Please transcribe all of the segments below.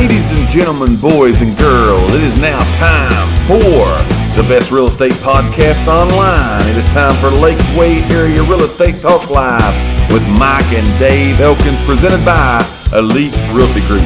Ladies and gentlemen, boys and girls, it is now time for the best real estate podcast online. It is time for Lakeway Area Real Estate Talk Live with Mike and Dave Elkins, presented by Elite Realty Group.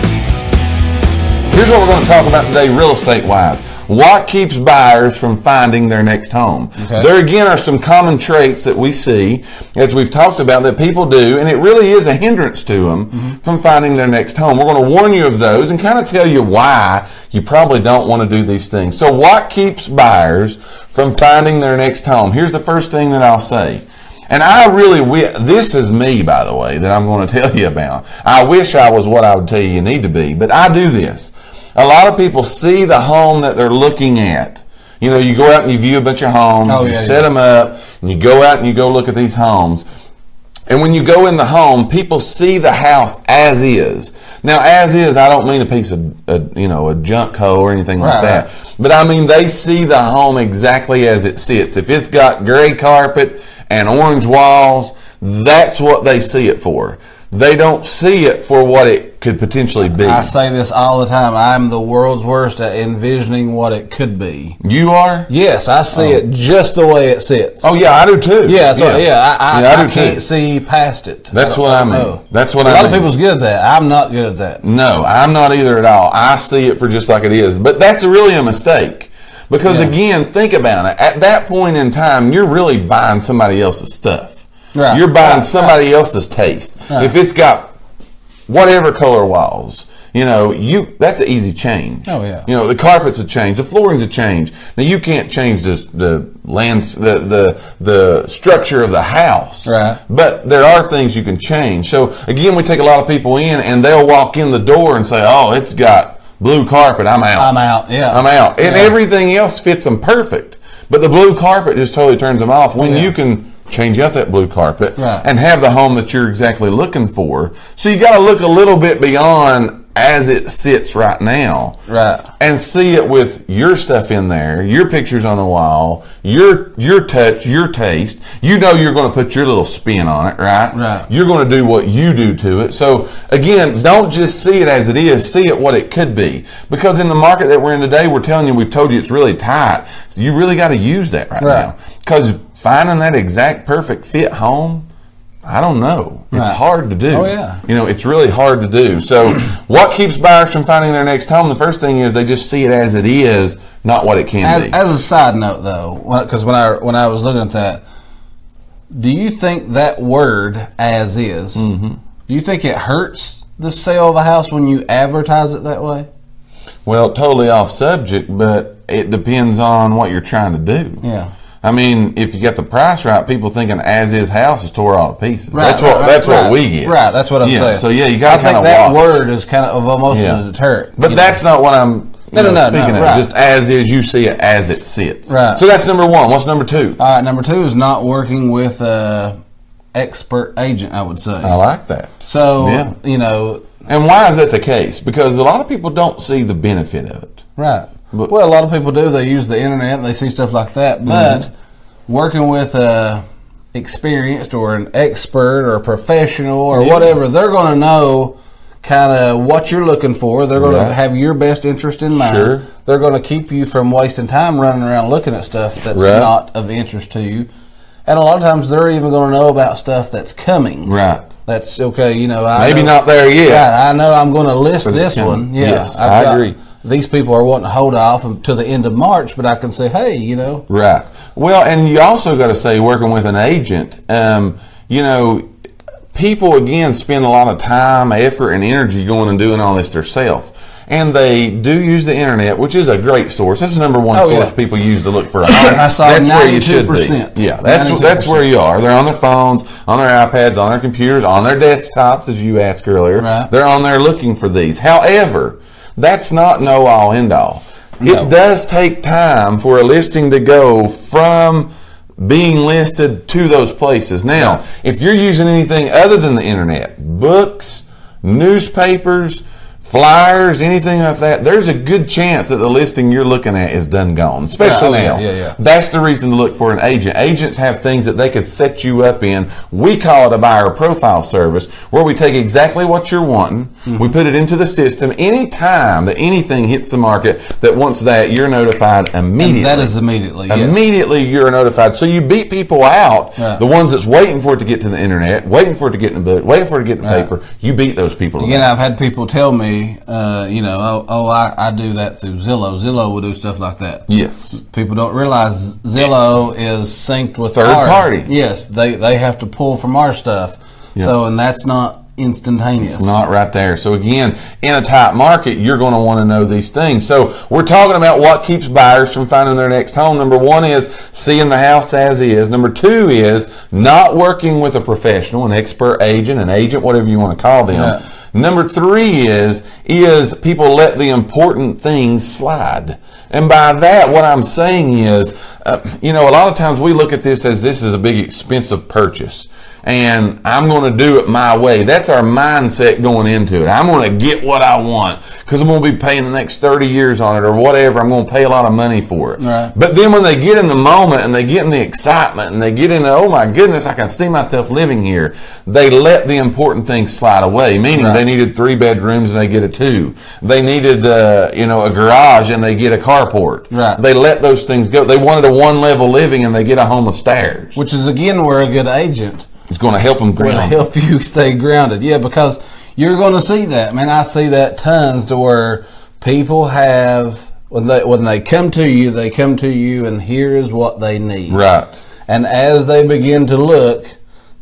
Here's what we're going to talk about today, real estate wise. What keeps buyers from finding their next home? Okay. There again are some common traits that we see, as we've talked about, that people do, and it really is a hindrance to them mm-hmm. from finding their next home. We're going to warn you of those and kind of tell you why you probably don't want to do these things. So, what keeps buyers from finding their next home? Here's the first thing that I'll say. And I really, this is me, by the way, that I'm going to tell you about. I wish I was what I would tell you you need to be, but I do this. A lot of people see the home that they're looking at. You know, you go out and you view a bunch of homes, Oh, you yeah, set yeah. them up, and you go out and you go look at these homes. And when you go in the home, people see the house as is. Now, as is, I don't mean a piece of, a, you know, a junk hoe or anything like Right, that. right. But I mean, they see the home exactly as it sits. If it's got gray carpet and orange walls, that's what they see it for. They don't see it for what it could potentially be. I say this all the time. I'm the world's worst at envisioning what it could be. You are? Yes, I see it oh. just the way it sits. Oh, yeah, I do too. yeah, so yeah, I, I, Yeah, I, do can't too. see past it. That's I what I mean. know. That's what a I lot of people's good at that. I'm not good at that. No, I'm not either at all. I see it for just like it is. But that's really a mistake. Because Yeah. again, think about it. At that point in time, you're really buying somebody else's stuff. Right, You're buying right, somebody else's taste. Right. If it's got whatever color walls, you know, you that's an easy change. Oh, yeah. You know, the carpet's a change, the flooring's a change. Now you can't change this, the lands, the the the structure of the house. Right. But there are things you can change. So again, we take a lot of people in, and they'll walk in the door and say, "Oh, it's got blue carpet. I'm out. I'm out, yeah. I'm out." And Yeah. everything else fits them perfect, but the blue carpet just totally turns them off. When yeah. you can change out that blue carpet Right. and have the home that you're exactly looking for, so you got to look a little bit beyond as it sits right now Right. and see it with your stuff in there, your pictures on the wall, your your touch, your taste. You know you're going to put your little spin on it, right? Right. You're going to do what you do to it. So again, don't just see it as it is. See it what it could be. Because in the market that we're in today, we're telling you, we've told you it's really tight. So you really got to use that right, Right. now. Because finding that exact perfect fit home. I don't know. It's Right. hard to do. Oh, yeah. You know, it's really hard to do. So, what keeps buyers from finding their next home? The first thing is they just see it as it is, not what it can As, be. as a side note, though, because when I when I was looking at that, do you think that word "as is"? Mm-hmm. Do you think it hurts the sale of a house when you advertise it that way? well, totally off subject, but it depends on what you're trying to do. Yeah. I mean, if you get the price right, people thinking as is house is tore all to pieces. Right, that's what right, that's right. what we get. Right, that's what I'm yeah, saying. So yeah, you got to kind think of that watch. word is kind of almost Yeah. a deterrent. But that's not what I'm. No, no, know, no, no, speaking of. right. Just as is, you see it as it sits. Right. So that's number one. What's number two? All right, number two is not working with a expert agent. I would say. I like that. so Yeah. you know, And why is that the case? Because a lot of people don't see the benefit of it. Right. But- well, a lot of people do. They use the internet and they see stuff like that. But Mm-hmm. working with a experienced or an expert or a professional or Yeah. whatever, they're going to know kind of what you're looking for. They're going Right. to have your best interest in mind. Sure. They're going to keep you from wasting time running around looking at stuff that's Right. not of interest to you. And a lot of times they're even going to know about stuff that's coming. Right. That's okay. You know, I Maybe know- not there yet. Right, I know I'm going to list But this one. Yeah, Yes, I've I got- agree. These people are wanting to hold off until the end of March, but I can say, hey, you know, Right. Well, and you also got to say, working with an agent, um, you know, people again spend a lot of time, effort, and energy going and doing all this themselves. And they do use the internet, which is a great source. That's the number one Oh, source yeah. people use to look for. I saw that's where you should be. 92%. Yeah, that's that's 92%. where you are. They're on their phones, on their iPads, on their computers, on their desktops, as you asked earlier. Right. They're on there looking for these. However, that's not no all end all. No. It does take time for a listing to go from being listed to those places. Now, if you're using anything other than the internet, books, newspapers, flyers, anything like that, there's a good chance that the listing you're looking at is done gone, especially Yeah, oh, now. yeah, yeah, yeah. That's the reason to look for an agent. Agents have things that they could set you up in. We call it a buyer profile service, where we take exactly what you're wanting, Mm-hmm. we put it into the system. Any time that anything hits the market that wants that, you're notified immediately. That is immediately. Yes. Immediately you're notified. So you beat people out, Right. the ones that's waiting for it to get to the internet, waiting for it to get in the book, waiting for it to get in the paper. You beat those people. Out. Again, I've had people tell me, uh, you know, oh, oh I, I do that through Zillow. Zillow will do stuff like that. yes. People don't realize Zillow is synced with Third our- party. Yes, they they have to pull from our stuff. So, and that's not instantaneous. It's not right there. So again, in a tight market, you're going to want to know these things. So we're talking about what keeps buyers from finding their next home. Number one is seeing the house as is. Number two is not working with a professional, an expert agent, an agent, whatever you want to call them. Yeah. Number three is is people let the important things slide. And by that, what I'm saying is, uh, you know, a lot of times we look at this as this is a big expensive purchase. And I'm going to do it my way. That's our mindset going into it. I'm going to get what I want because I'm going to be paying the next 30 years on it or whatever. I'm going to pay a lot of money for it. Right. But then when they get in the moment and they get in the excitement and they get into, oh my goodness, I can see myself living here, they let the important things slide away. Meaning Right. they needed three bedrooms and they get a two. They needed, uh, you know, a garage and they get a Right. They let those things go. They wanted a one level living and they get a home of stairs. Which is again where a good agent It's going to help them ground. will ground. help you stay grounded. Yeah, because you're going to see that. Man, I see that tons to where people have when they when they come to you, they come to you, and here is what they need. Right. And as they begin to look,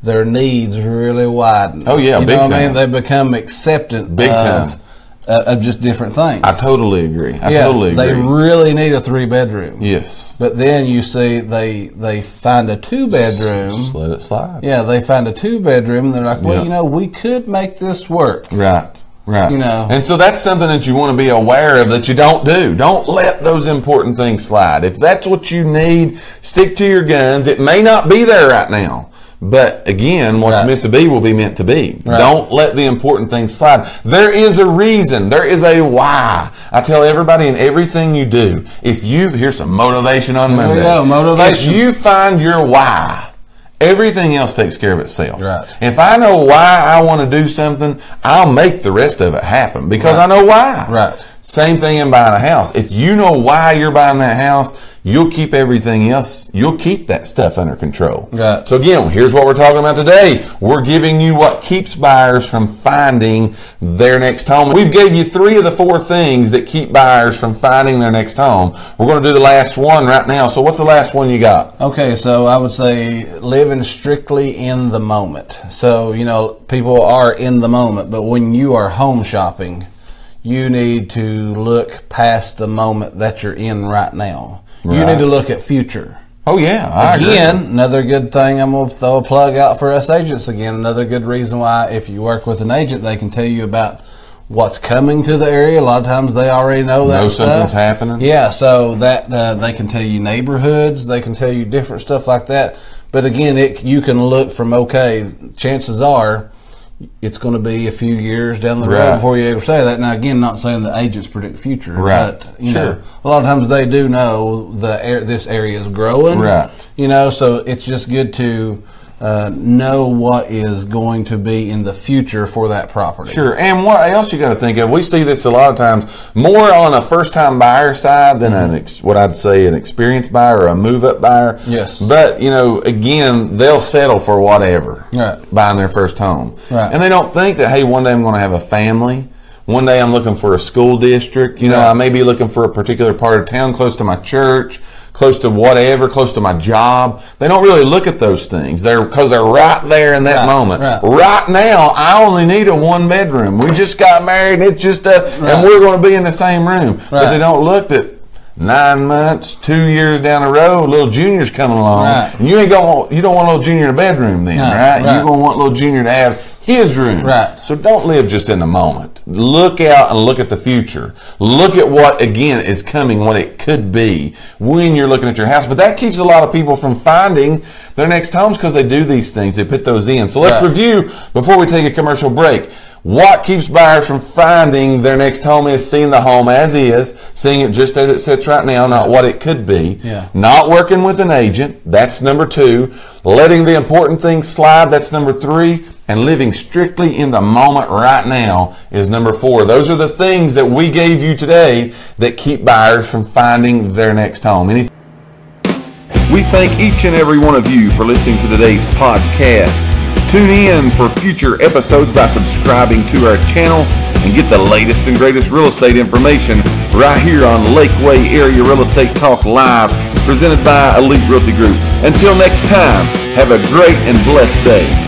their needs really widen. Oh, yeah, you big know what I time. mean? They become acceptant Big of, time. Uh, of just different things. I totally agree. I yeah, totally agree. they really need a three bedroom. yes. But then you see they they find a two bedroom. Just let it slide. Yeah, they find a two bedroom and they're like, well, Yeah. you know, we could make this work. Right. Right. You know. And so that's something that you want to be aware of that you don't do. Don't let those important things slide. If that's what you need, stick to your guns. It may not be there right now. But again, what's Right. meant to be will be meant to be. Right. Don't let the important things slide. There is a reason. There is a why. I tell everybody in everything you do, if you here's some motivation on There Monday. go, motivation. If you find your why, everything else takes care of itself. Right. If I know why I want to do something, I'll make the rest of it happen because I know why. Right. Same thing in buying a house. If you know why you're buying that house, you'll keep everything else, you'll keep that stuff under control. Right. So again, here's what we're talking about today. We're giving you what keeps buyers from finding their next home. We've gave you three of the four things that keep buyers from finding their next home. We're going to do the last one right now. So what's the last one you got? Okay, so I would say living strictly in the moment. So, you know, people are in the moment, but when you are home shopping, you need to look past the moment that you're in right now. You need to look at future. Oh yeah, I agree. Again, another good thing I'm going to throw a plug out for us agents again. Another good reason why, if you work with an agent, they can tell you about what's coming to the area. A lot of times they already know that Know stuff. something's happening. Yeah, so that uh, they can tell you neighborhoods, they can tell you different stuff like that. But again, it you can look from okay. Chances are, it's going to be a few years down the road Right. before you ever say that. Now, again, not saying that agents predict future, Right. but you Sure. know, a lot of times they do know the air, this area is growing, Right. You know, so it's just good to uh, know what is going to be in the future for that property. Sure. And what else you got to think of? We see this a lot of times more on a first time buyer side than an ex, what I'd say an experienced buyer or a move up buyer. Yes. But, you know, again, they'll settle for whatever Right. buying their first home. Right. And they don't think that, hey, one day I'm going to have a family. One day I'm looking for a school district. You know, Right. I may be looking for a particular part of town close to my church, close to whatever, close to my job. They don't really look at those things. They're because they're right there in that Right, moment. right. Right now, I only need a one bedroom. We just got married. and It's just a, Right. and we're going to be in the same room. But they don't look at nine months, two years down the road. Little Junior's coming along, Right. and you ain't going. You don't want little Junior in a bedroom, then, No, right? right. You're going to want little Junior to have his room. Right. So don't live just in the moment. Look out and look at the future. Look at what again is coming, what it could be when you're looking at your house. But that keeps a lot of people from finding their next homes because they do these things. They put those in. So let's Right. review before we take a commercial break. What keeps buyers from finding their next home is seeing the home as is, seeing it just as it sits right now, not what it could be. Yeah. Not working with an agent, that's number two. Letting the important things slide, that's number three. And living strictly in the moment right now is number four. Those are the things that we gave you today that keep buyers from finding their next home. Any- We thank each and every one of you for listening to today's podcast. Tune in for future episodes by subscribing to our channel and get the latest and greatest real estate information right here on Lakeway Area Real Estate Talk Live, presented by Elite Realty Group. Until next time, have a great and blessed day.